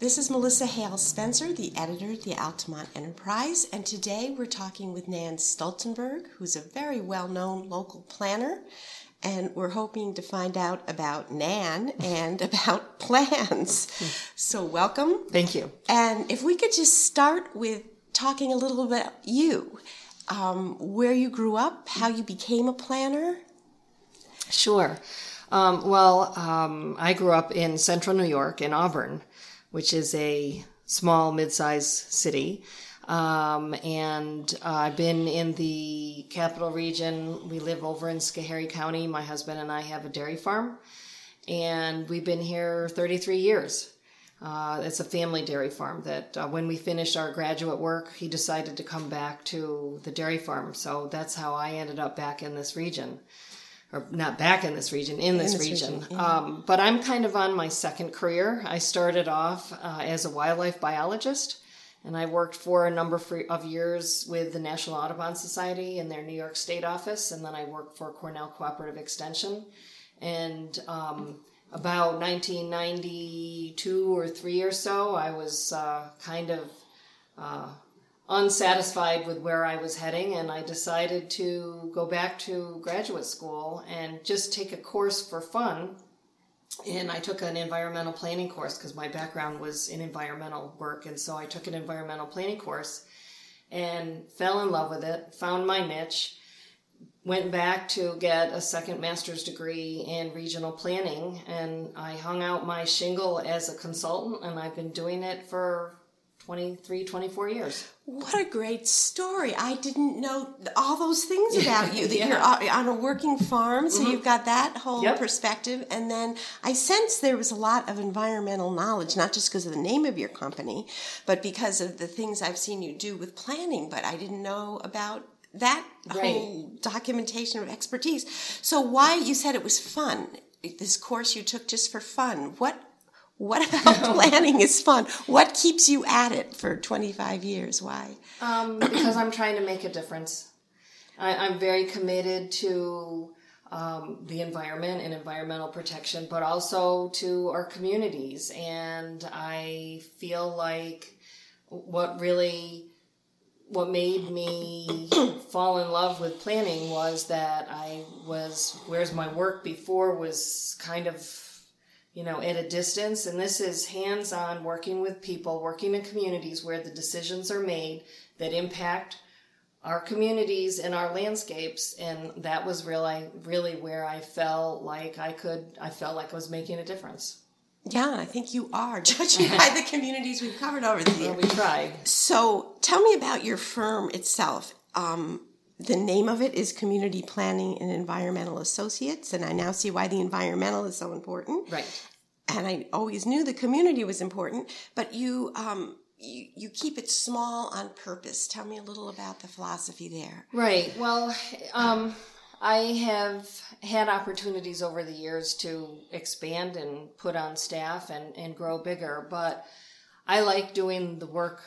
This is Melissa Hale Spencer, the editor of the Altamont Enterprise, and today we're talking with Nan Stolzenburg, who's a very well known local planner. And we're hoping to find out about Nan and about plans. So, welcome. Thank you. And if we could just start with talking a little bit about you, um, where you grew up, how you became a planner. Sure. Um, well, um, I grew up in central New York, in Auburn, which is a small, mid-sized city. Um, and uh, I've been in the capital region. We live over in Schoharie County. My husband and I have a dairy farm, and we've been here 33 years. Uh, it's a family dairy farm that uh, when we finished our graduate work, he decided to come back to the dairy farm. So that's how I ended up back in this region. Or not back in this region, in this, in this region. region yeah. um, but I'm kind of on my second career. I started off uh, as a wildlife biologist, and I worked for a number of years with the National Audubon Society in their New York State office, and then I worked for Cornell Cooperative Extension. And um, about 1992 or three or so, I was uh, kind of uh, unsatisfied with where I was heading, and I decided to go back to graduate school and just take a course for fun. And I took an environmental planning course because my background was in environmental work, and so I took an environmental planning course and fell in love with it, found my niche went back to get a second master's degree in regional planning and I hung out my shingle as a consultant and I've been doing it for 23 24 years what a great story i didn't know all those things about you that yeah. you're on a working farm so mm-hmm. you've got that whole yep. perspective and then i sense there was a lot of environmental knowledge not just because of the name of your company but because of the things i've seen you do with planning but i didn't know about that right. whole documentation of expertise. So why you said it was fun? This course you took just for fun. What what about planning is fun? What keeps you at it for 25 years? Why? Um, because I'm trying to make a difference. I, am very committed to um, the environment and environmental protection, but also to our communities. And I feel like what really what made me fall in love with planning was that I was, whereas my work before was kind of, you know, at a distance. And this is hands on working with people, working in communities where the decisions are made that impact our communities and our landscapes. And that was really, really where I felt like I could, I felt like I was making a difference. Yeah, I think you are, judging by the communities we've covered over the years. Well, we try. So tell me about your firm itself. Um, the name of it is Community Planning and Environmental Associates, and I now see why the environmental is so important. Right. And I always knew the community was important, but you um, you, you keep it small on purpose. Tell me a little about the philosophy there. Right. Well, um, I have had opportunities over the years to expand and put on staff and, and grow bigger, but I like doing the work.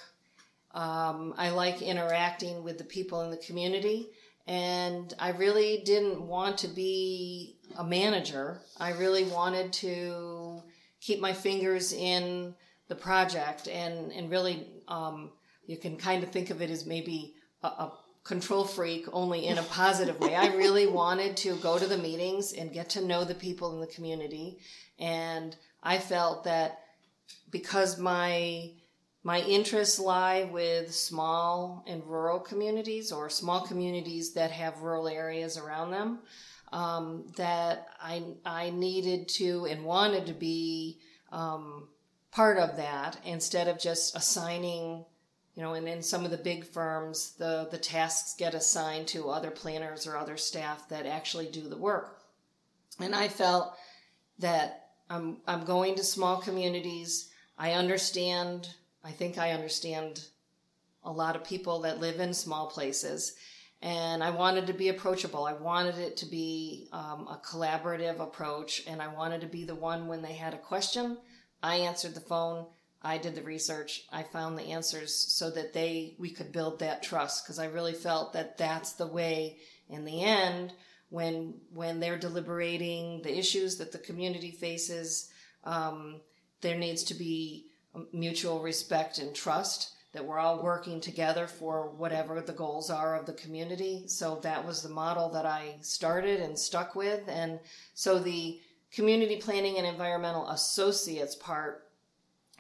Um, I like interacting with the people in the community, and I really didn't want to be a manager. I really wanted to keep my fingers in the project and, and really, um, you can kind of think of it as maybe a, a control freak only in a positive way. I really wanted to go to the meetings and get to know the people in the community. And I felt that because my my interests lie with small and rural communities or small communities that have rural areas around them, um, that I, I needed to and wanted to be um, part of that instead of just assigning you know, and in some of the big firms, the, the tasks get assigned to other planners or other staff that actually do the work. And I felt that I'm, I'm going to small communities. I understand, I think I understand a lot of people that live in small places. And I wanted to be approachable. I wanted it to be um, a collaborative approach. And I wanted to be the one when they had a question, I answered the phone I did the research. I found the answers so that they we could build that trust because I really felt that that's the way in the end when when they're deliberating the issues that the community faces um, there needs to be mutual respect and trust that we're all working together for whatever the goals are of the community. So that was the model that I started and stuck with. And so the community planning and environmental associates part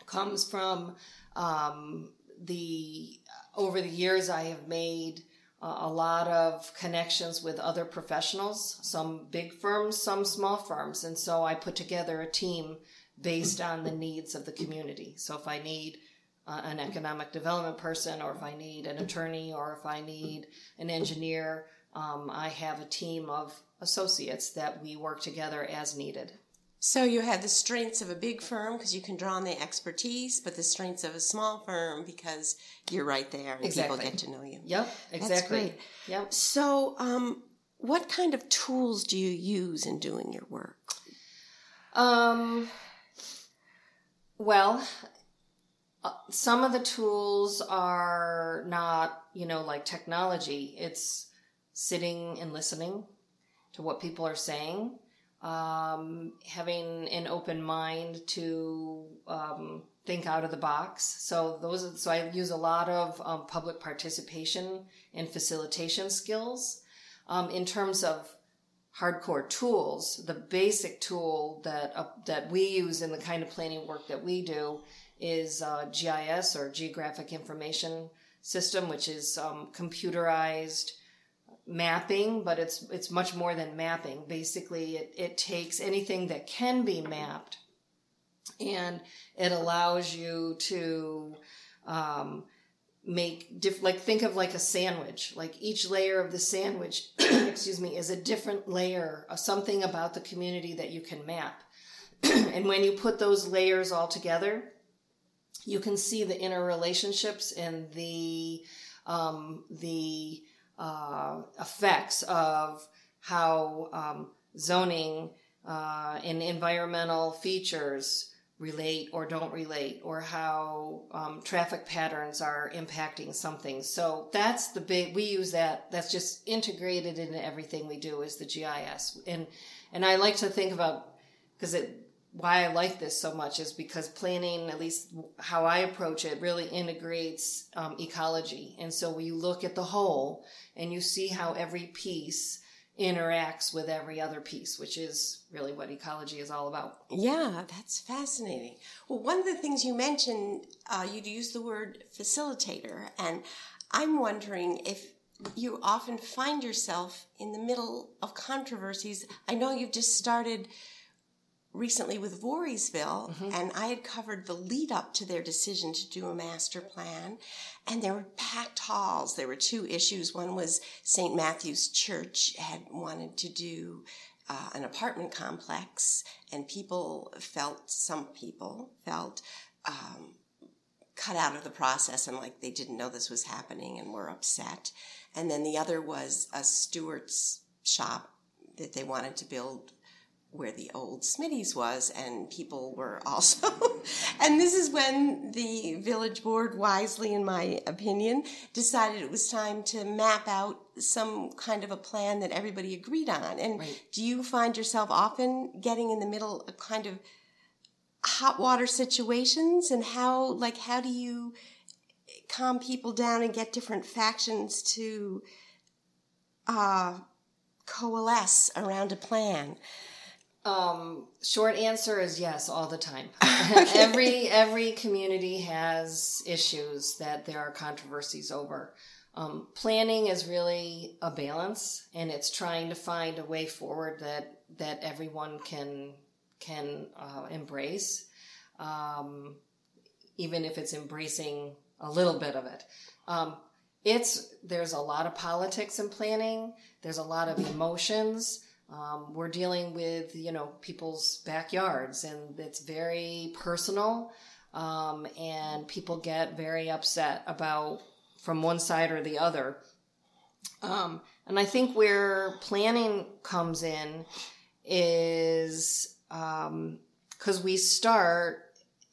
comes from um, the over the years I have made uh, a lot of connections with other professionals, some big firms, some small firms. And so I put together a team based on the needs of the community. So if I need uh, an economic development person, or if I need an attorney, or if I need an engineer, um, I have a team of associates that we work together as needed. So you have the strengths of a big firm because you can draw on the expertise, but the strengths of a small firm because you're right there and exactly. people get to know you. Yep, exactly. That's great. Yep. So, um, what kind of tools do you use in doing your work? Um, well, uh, some of the tools are not, you know, like technology. It's sitting and listening to what people are saying um, having an open mind to um, think out of the box. So those, are, so I use a lot of um, public participation and facilitation skills. Um, in terms of hardcore tools, the basic tool that uh, that we use in the kind of planning work that we do is uh, GIS or Geographic Information System, which is um, computerized mapping, but it's it's much more than mapping. Basically, it, it takes anything that can be mapped, and it allows you to um, make diff- like think of like a sandwich. Like each layer of the sandwich, excuse me, is a different layer of something about the community that you can map. and when you put those layers all together, you can see the interrelationships and the um, the uh, effects of how um, zoning uh, and environmental features relate or don't relate, or how um, traffic patterns are impacting something. So that's the big. We use that. That's just integrated into everything we do. Is the GIS, and and I like to think about because it why I like this so much is because planning, at least how I approach it, really integrates um, ecology. And so you look at the whole and you see how every piece interacts with every other piece, which is really what ecology is all about. Yeah, that's fascinating. Well, one of the things you mentioned, uh, you used the word facilitator, and I'm wondering if you often find yourself in the middle of controversies. I know you've just started recently with Voorheesville, mm-hmm. and I had covered the lead up to their decision to do a master plan. And there were packed halls. There were two issues. One was St. Matthew's Church had wanted to do uh, an apartment complex, and people felt, some people felt, um, cut out of the process and like they didn't know this was happening and were upset. And then the other was a Stewart's shop that they wanted to build where the old Smitty's was, and people were also. and this is when the village board, wisely in my opinion, decided it was time to map out some kind of a plan that everybody agreed on. And right. do you find yourself often getting in the middle of kind of hot water situations? And how, like, how do you calm people down and get different factions to uh, coalesce around a plan? Um, short answer is yes, all the time. every every community has issues that there are controversies over. Um, planning is really a balance, and it's trying to find a way forward that that everyone can can uh, embrace, um, even if it's embracing a little bit of it. Um, it's there's a lot of politics in planning. There's a lot of emotions. Um, we're dealing with you know people's backyards, and it's very personal, um, and people get very upset about from one side or the other. Um, and I think where planning comes in is because um, we start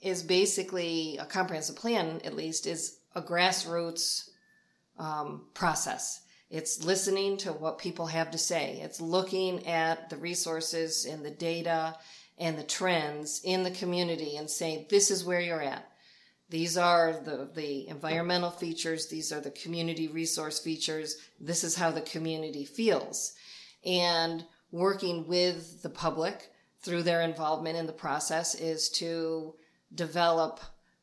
is basically a comprehensive plan, at least, is a grassroots um, process it's listening to what people have to say. It's looking at the resources and the data and the trends in the community and saying, this is where you're at. these are the, the environmental features, these are the community resource features, this is how the community feels. And working with the public through their involvement in the process is to develop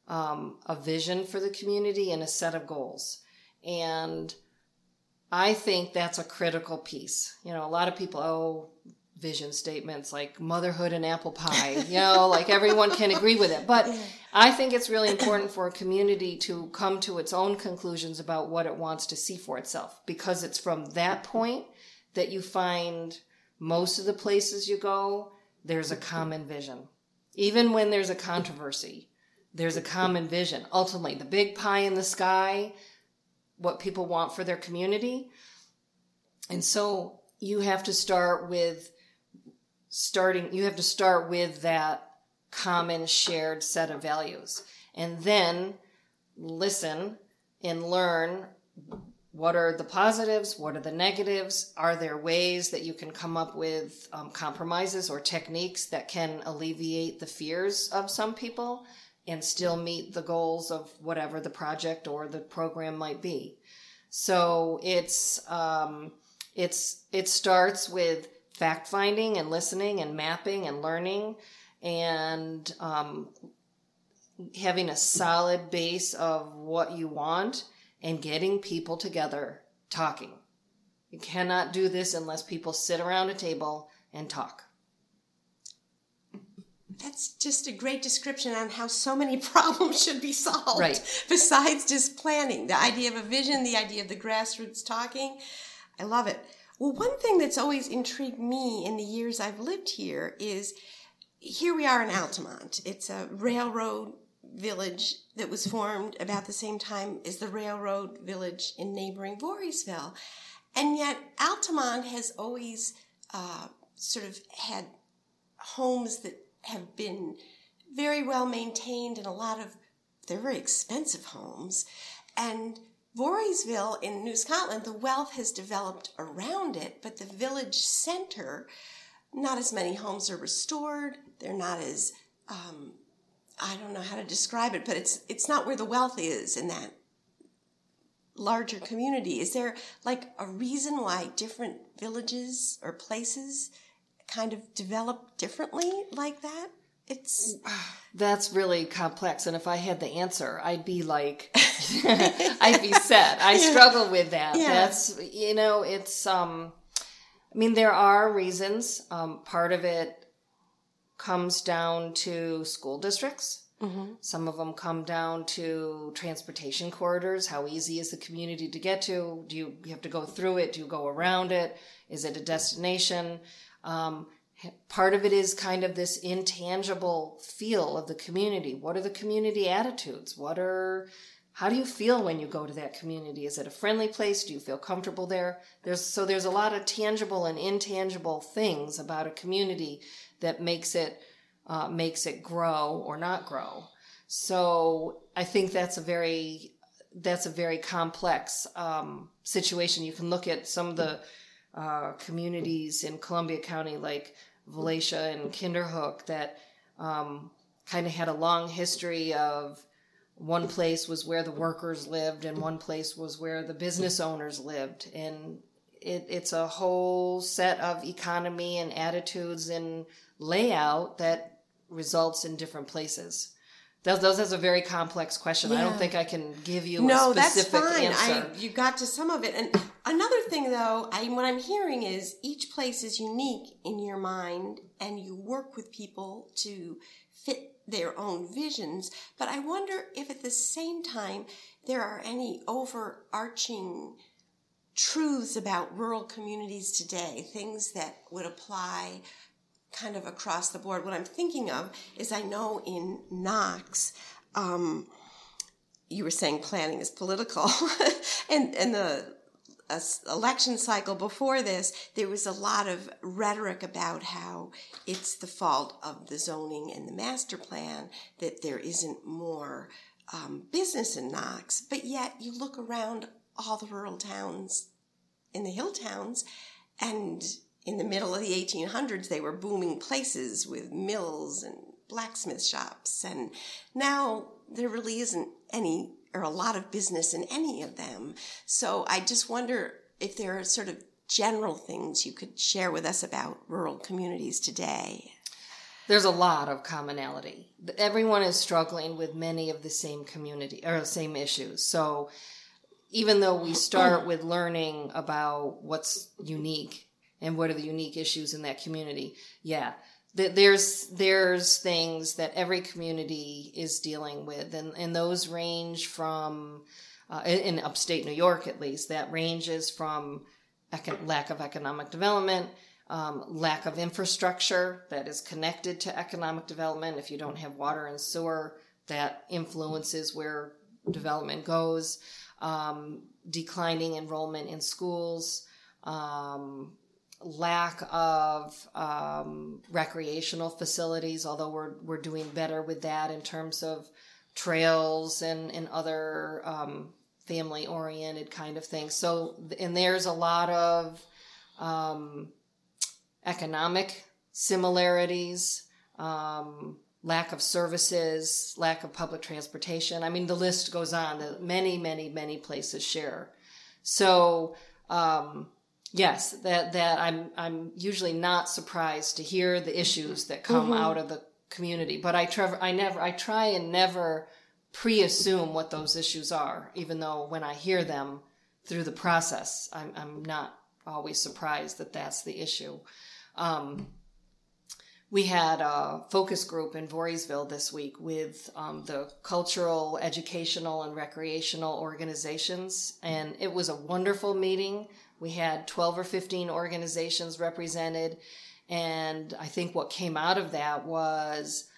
um, a vision for the community and a set of goals. And I think that's a critical piece. You know, a lot of people, oh, vision statements like motherhood and apple pie, you know, like everyone can agree with it. But I think it's really important for a community to come to its own conclusions about what it wants to see for itself because it's from that point that you find most of the places you go, there's a common vision. Even when there's a controversy, there's a common vision. Ultimately, the big pie in the sky, what people want for their community. And so you have to start with starting, you have to start with that common shared set of values and then listen and learn what are the positives what are the negatives are there ways that you can come up with um, compromises or techniques that can alleviate the fears of some people and still meet the goals of whatever the project or the program might be so it's um, it's it starts with fact finding and listening and mapping and learning and um, having a solid base of what you want and getting people together talking. You cannot do this unless people sit around a table and talk. That's just a great description on how so many problems should be solved. Right. Besides just planning, the idea of a vision, the idea of the grassroots talking. I love it. Well, one thing that's always intrigued me in the years I've lived here is here we are in Altamont. It's a railroad village that was formed about the same time as the railroad village in neighboring Voorheesville. And yet, Altamont has always uh, sort of had homes that have been very well maintained and a lot of, they're very expensive homes. And Voorheesville in New Scotland, the wealth has developed around it, but the village center, not as many homes are restored. They're not as um, I don't know how to describe it, but it's it's not where the wealth is in that larger community. Is there like a reason why different villages or places kind of develop differently like that? It's that's really complex and if I had the answer, I'd be like I'd be set. I yeah. struggle with that. Yeah. That's you know, it's um I mean there are reasons. Um part of it comes down to school districts. Mm-hmm. Some of them come down to transportation corridors. How easy is the community to get to? Do you, you have to go through it? Do you go around it? Is it a destination? Um, part of it is kind of this intangible feel of the community. What are the community attitudes? What are how do you feel when you go to that community? Is it a friendly place? Do you feel comfortable there? There's so there's a lot of tangible and intangible things about a community that makes it uh, makes it grow or not grow. So I think that's a very that's a very complex um, situation. You can look at some of the uh, communities in Columbia County, like Valatie and Kinderhook, that um, kind of had a long history of one place was where the workers lived, and one place was where the business owners lived, and it, it's a whole set of economy and attitudes and layout that results in different places. Those, those is a very complex question. Yeah. I don't think I can give you no, a specific that's fine. answer. I, you got to some of it. And another thing, though, I, what I'm hearing is each place is unique in your mind, and you work with people to fit their own visions. But I wonder if at the same time there are any overarching truths about rural communities today, things that would apply kind of across the board. What I'm thinking of is I know in Knox, um, you were saying planning is political, and and the election cycle before this, there was a lot of rhetoric about how it's the fault of the zoning and the master plan that there isn't more um, business in Knox. But yet, you look around all the rural towns in the hill towns, and in the middle of the 1800s, they were booming places with mills and blacksmith shops. And now there really isn't any or a lot of business in any of them. So I just wonder if there are sort of general things you could share with us about rural communities today. There's a lot of commonality. Everyone is struggling with many of the same community or same issues. So even though we start oh. with learning about what's unique and what are the unique issues in that community, yeah, there's there's things that every community is dealing with, and and those range from uh, in upstate New York at least that ranges from econ- lack of economic development. Um, lack of infrastructure that is connected to economic development. If you don't have water and sewer, that influences where development goes um, declining enrollment in schools, um, lack of um, recreational facilities, although we're, we're doing better with that in terms of trails and, and other um, family oriented kind of things. So, and there's a lot of um, economic similarities. Um, lack of services, lack of public transportation. I mean, the list goes on that many, many, many places share. So, um, yes, that, that I'm, I'm usually not surprised to hear the issues that come mm-hmm. out of the community, but I try, I never, I try and never pre-assume what those issues are, even though when I hear them through the process, I'm, I'm not always surprised that that's the issue. Um, we had a focus group in Voorheesville this week with um, the cultural, educational, and recreational organizations, and it was a wonderful meeting. We had 12 or 15 organizations represented, and I think what came out of that was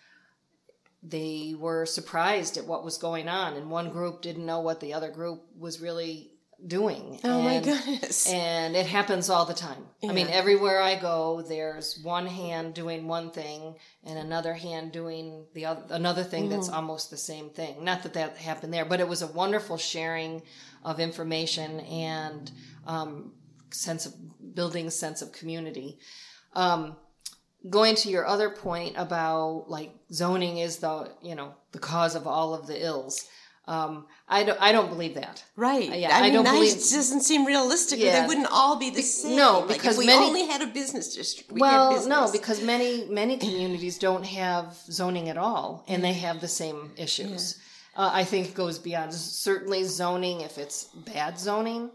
they were surprised at what was going on, and one group didn't know what the other group was really doing. Oh and, my goodness. And it happens all the time. Yeah. I mean, everywhere I go, there's one hand doing one thing and another hand doing the other, another thing mm-hmm. that's almost the same thing. Not that that happened there, but it was a wonderful sharing of information and um, sense of building sense of community. Um, going to your other point about like zoning is the, you know, the cause of all of the ills. Um, I don't. I don't believe that. Right. Yeah. I, I don't believe. It doesn't seem realistic. Yeah. They wouldn't all be the same. No, because like we many, only had a business district. We well, no, because many many communities don't have zoning at all, and they have the same issues. Yeah. Uh, I think it goes beyond certainly zoning. If it's bad zoning,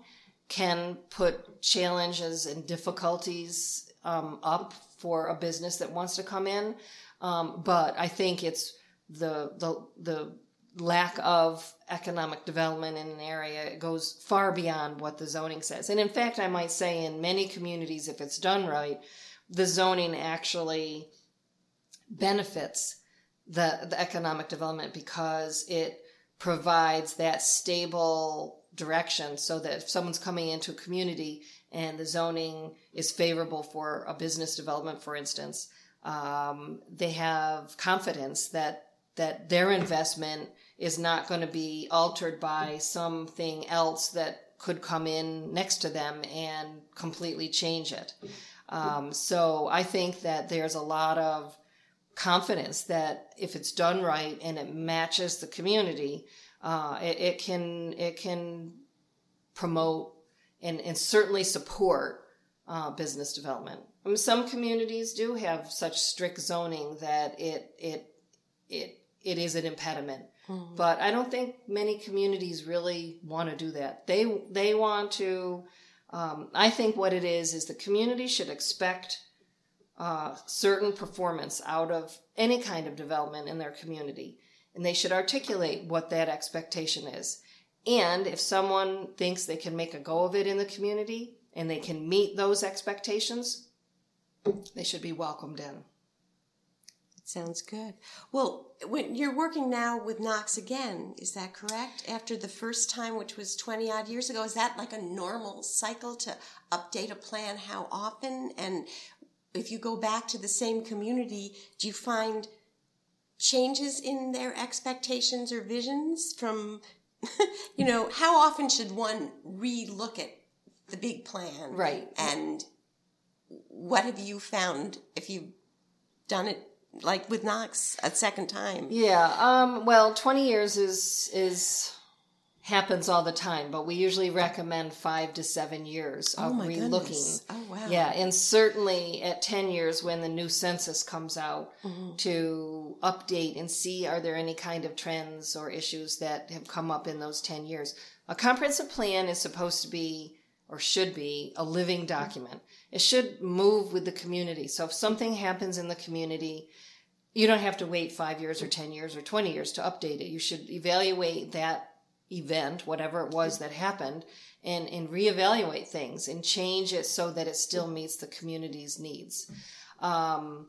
can put challenges and difficulties um, up for a business that wants to come in. Um, but I think it's the the the lack of economic development in an area goes far beyond what the zoning says. And in fact, I might say in many communities, if it's done right, the zoning actually benefits the, the economic development because it provides that stable direction so that if someone's coming into a community and the zoning is favorable for a business development, for instance, um, they have confidence that that their investment is not going to be altered by something else that could come in next to them and completely change it. Um, so I think that there's a lot of confidence that if it's done right and it matches the community, uh, it, it, can it can promote and, and certainly support uh, business development. I mean, some communities do have such strict zoning that it it it it is an impediment. Mm-hmm. But I don't think many communities really want to do that. They they want to. Um, I think what it is is the community should expect uh, certain performance out of any kind of development in their community, and they should articulate what that expectation is. And if someone thinks they can make a go of it in the community and they can meet those expectations, they should be welcomed in. It sounds good. Well, when you're working now with Knox again, is that correct? After the first time, which was 20 odd years ago, is that like a normal cycle to update a plan? How often? And if you go back to the same community, do you find changes in their expectations or visions from, you know, how often should one re-look at the big plan? Right. And what have you found if you've done it like with Knox a second time? Yeah. Um, well, 20 years is is happens all the time, but we usually recommend five to seven years of oh relooking. Oh wow! Yeah, and certainly at ten years when the new census comes out mm-hmm. to update and see are there any kind of trends or issues that have come up in those ten years. A comprehensive plan is supposed to be or should be a living document. It should move with the community. So if something happens in the community, you don't have to wait five years or 10 years or 20 years to update it. You should evaluate that event, whatever it was that happened, and, and reevaluate things and change it so that it still meets the community's needs. Um,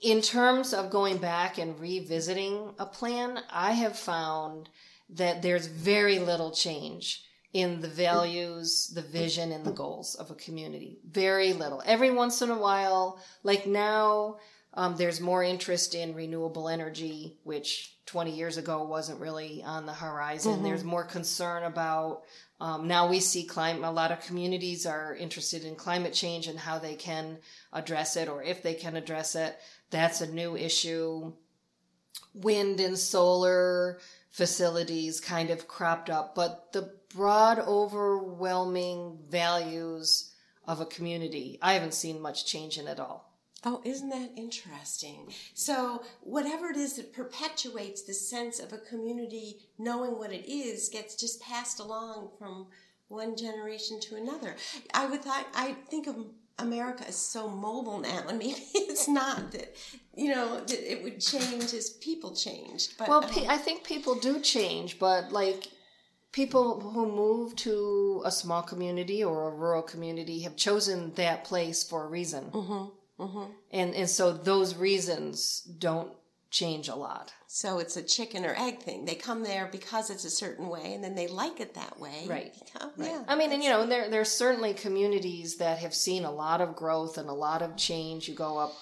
in terms of going back and revisiting a plan, I have found that there's very little change in the values, the vision, and the goals of a community. Very little. Every once in a while, like now, um, there's more interest in renewable energy, which 20 years ago wasn't really on the horizon. Mm-hmm. There's more concern about um, now we see climate. A lot of communities are interested in climate change and how they can address it, or if they can address it. That's a new issue. Wind and solar facilities kind of cropped up, but the broad, overwhelming values of a community, I haven't seen much change in at all. Oh, isn't that interesting? So, whatever it is that perpetuates the sense of a community knowing what it is gets just passed along from one generation to another. I would thought I think of America as so mobile now, and maybe it's not that you know that it would change as people changed. But well, um, I think people do change, but like people who move to a small community or a rural community have chosen that place for a reason. Mm-hmm. Mm-hmm. And and so those reasons don't change a lot. So it's a chicken or egg thing. They come there because it's a certain way, and then they like it that way. Right. Right. Yeah. I mean, and you know, there there's certainly communities that have seen a lot of growth and a lot of change. You go up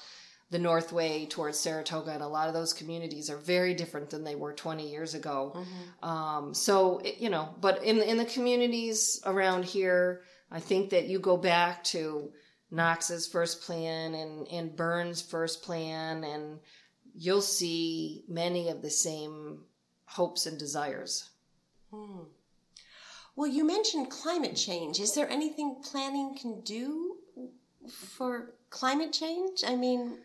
the Northway towards Saratoga, and a lot of those communities are very different than they were 20 years ago. Mm-hmm. Um, so it, you know, but in in the communities around here, I think that you go back to Knox's first plan and, and Berne's first plan, and you'll see many of the same hopes and desires. Hmm. Well, you mentioned climate change. Is there anything planning can do for climate change? I mean,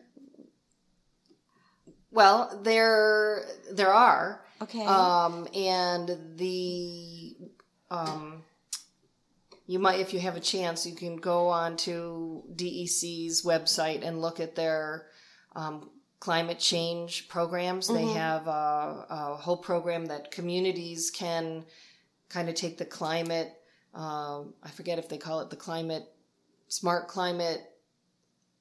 well, there there are. Okay. Um, and the um, you might, if you have a chance, you can go on to DEC's website and look at their um, climate change programs. Mm-hmm. They have a, a, whole program that communities can kind of take the climate. Um, I forget if they call it the climate smart climate.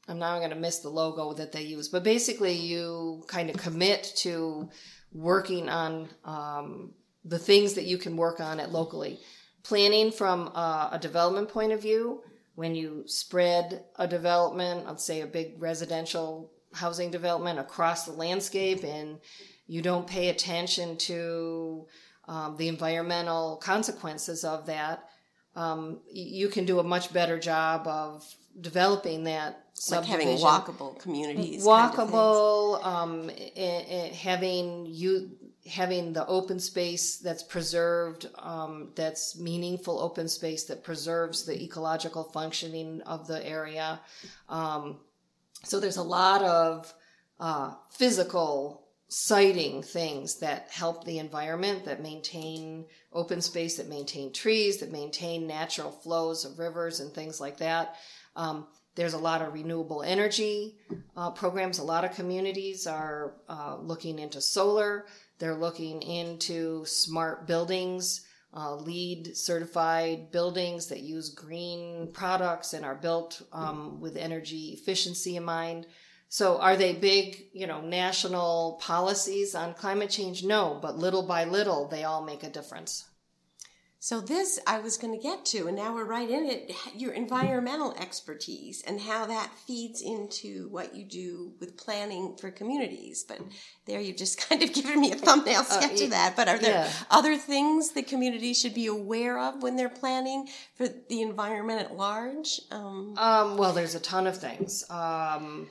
I'm now going to miss the logo that they use, but basically, you kind of commit to working on um, the things that you can work on it locally planning from a, a development point of view, when you spread a development, let's say a big residential housing development across the landscape, and you don't pay attention to um, the environmental consequences of that, um, you can do a much better job of developing that like having walkable communities walkable kind of um, having you having the open space that's preserved, um, that's meaningful open space that preserves the ecological functioning of the area. Um, so there's a lot of uh, physical siting things that help the environment, that maintain open space, that maintain trees, that maintain natural flows of rivers and things like that. Um, there's a lot of renewable energy uh, programs. A lot of communities are uh, looking into solar. They're looking into smart buildings, uh, LEED certified buildings that use green products and are built um, with energy efficiency in mind. So are they big, you know, national policies on climate change? No, but little by little, they all make a difference. So this I was going to get to, and now we're right in it. Your environmental expertise and how that feeds into what you do with planning for communities. But there, you've just kind of given me a thumbnail uh, sketch uh, of that. But are there yeah. other things that communities should be aware of when they're planning for the environment at large? Um, um, well, there's a ton of things. Um,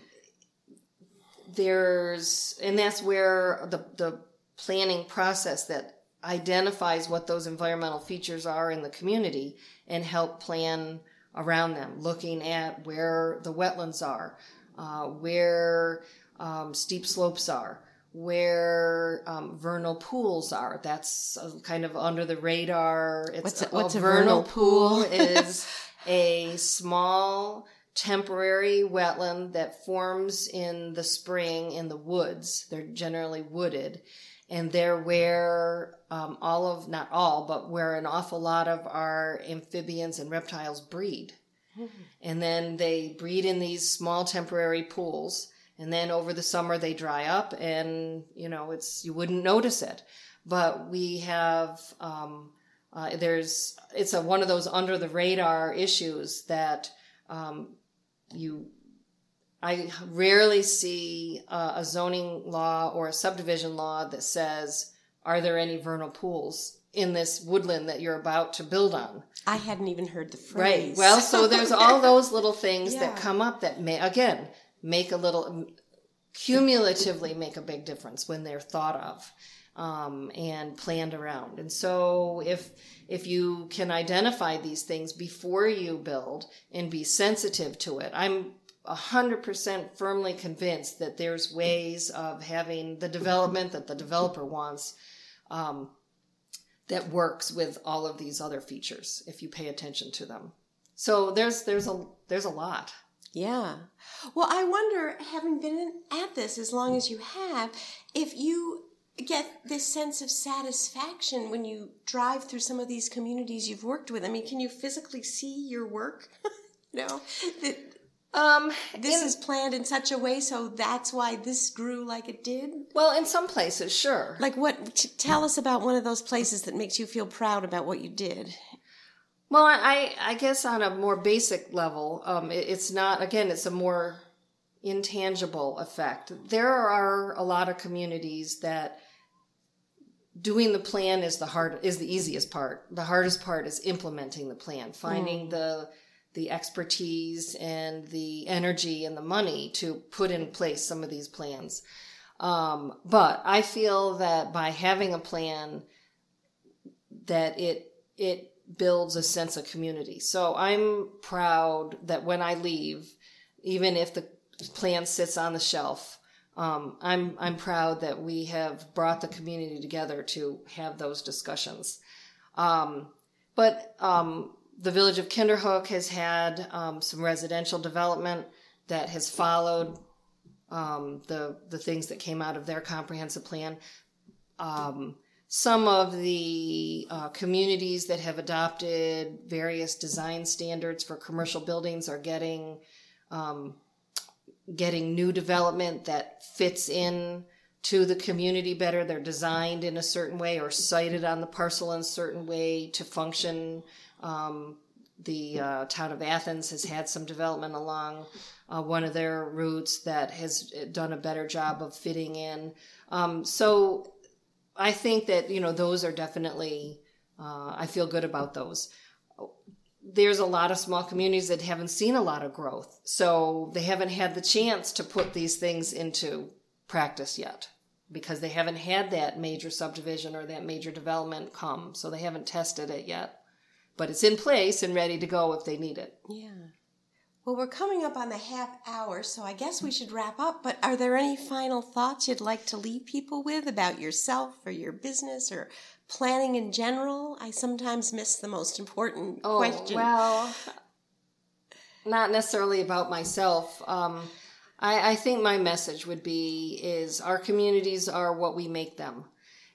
there's, and that's where the, the planning process that identifies what those environmental features are in the community and help plan around them, looking at where the wetlands are, uh, where um, steep slopes are, where um, vernal pools are. That's kind of under the radar. It's what's a, what's a, a vernal, vernal pool? is a small temporary wetland that forms in the spring in the woods. They're generally wooded. And they're where um, all of, not all, but where an awful lot of our amphibians and reptiles breed. Mm-hmm. And then they breed in these small temporary pools and then over the summer they dry up and you know it's you wouldn't notice it but we have um, uh, there's it's a one of those under the radar issues that um, you I rarely see uh, a zoning law or a subdivision law that says are there any vernal pools in this woodland that you're about to build on. I hadn't even heard the phrase. Right. Well, so there's all those little things yeah. that come up that may, again, make a little cumulatively make a big difference when they're thought of um, and planned around. And so if if you can identify these things before you build and be sensitive to it, I'm 100% firmly convinced that there's ways of having the development that the developer wants um, that works with all of these other features if you pay attention to them. So there's there's a there's a lot. Yeah. Well, I wonder, having been at this as long as you have, if you get this sense of satisfaction when you drive through some of these communities you've worked with. I mean, can you physically see your work? no. Um, this in, is planned in such a way so that's why this grew like it did. Well, in some places, sure. Like what? T- tell us about one of those places that makes you feel proud about what you did. Well, I, I guess on a more basic level, um, it, it's not, again, it's a more intangible effect. There are a lot of communities that doing the plan is the hard, is the easiest part. The hardest part is implementing the plan, finding mm. the, the expertise and the energy and the money to put in place some of these plans. Um, but I feel that by having a plan, that it, it builds a sense of community. So I'm proud that when I leave, even if the plan sits on the shelf, um, I'm I'm proud that we have brought the community together to have those discussions. Um, but um, the village of Kinderhook has had um, some residential development that has followed um, the the things that came out of their comprehensive plan. Um, some of the uh, communities that have adopted various design standards for commercial buildings are getting um, getting new development that fits in to the community better. They're designed in a certain way or sited on the parcel in a certain way to function. Um, the uh, town of Athens has had some development along uh, one of their routes that has done a better job of fitting in. Um, so I think that you know those are definitely. Uh, I feel good about those. There's a lot of small communities that haven't seen a lot of growth, so they haven't had the chance to put these things into practice yet because they haven't had that major subdivision or that major development come, so they haven't tested it yet. But it's in place and ready to go if they need it. Yeah. Well, we're coming up on the half hour, so I guess we should wrap up. But are there any final thoughts you'd like to leave people with about yourself or your business or planning in general? I sometimes miss the most important oh, question. Well, not necessarily about myself. Um, I, I think my message would be is our communities are what we make them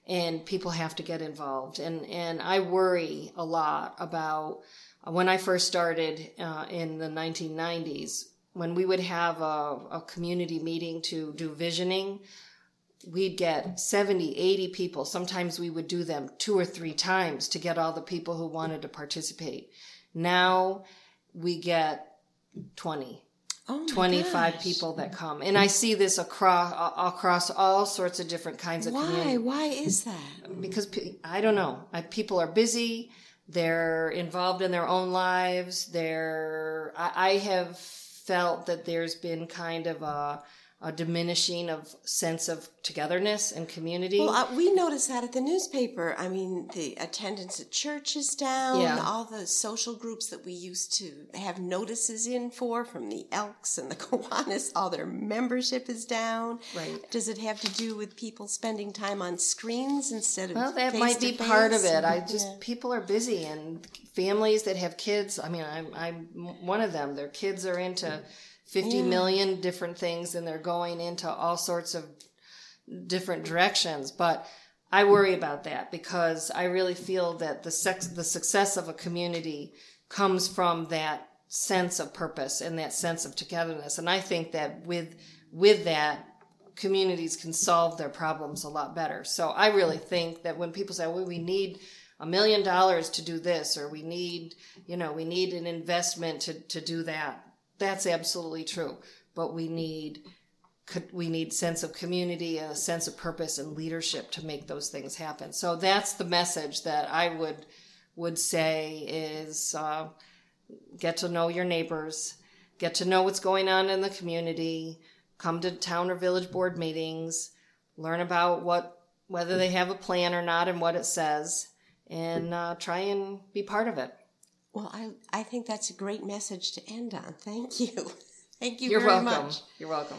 and people have to get involved. And, and I worry a lot about when I first started uh, in the 1990s, when we would have a, a, community meeting to do visioning, we'd get 70, 80 people. Sometimes we would do them two or three times to get all the people who wanted to participate. Now we get 20. Oh 25 gosh. people that come and i see this across across all sorts of different kinds of why community. why is that because i don't know people are busy they're involved in their own lives. They're, I, I have felt that there's been kind of a, a diminishing of sense of togetherness and community. Well, uh, we notice that at the newspaper. I mean, the attendance at church is down. Yeah. All the social groups that we used to have notices in for, from the Elks and the Kiwanis, all their membership is down. Right. Does it have to do with people spending time on screens instead of? Well, that might be part of it. I just yeah. people are busy and families that have kids. I mean, I'm I'm one of them. Their kids are into. Fifty yeah. million different things and they're going into all sorts of different directions. But I worry about that because I really feel that the sex, the success of a community comes from that sense of purpose and that sense of togetherness. And I think that with, with that, communities can solve their problems a lot better. So I really think that when people say, well, we need a million dollars to do this, or we need, you know, we need an investment to, to do that. That's absolutely true. But we need we need sense of community and a sense of purpose and leadership to make those things happen. So that's the message that I would would say is uh, get to know your neighbors, get to know what's going on in the community, come to town or village board meetings, learn about what whether they have a plan or not and what it says, and uh, try and be part of it. Well, I, I think that's a great message to end on. Thank you. Thank you You're very welcome. much. You're welcome.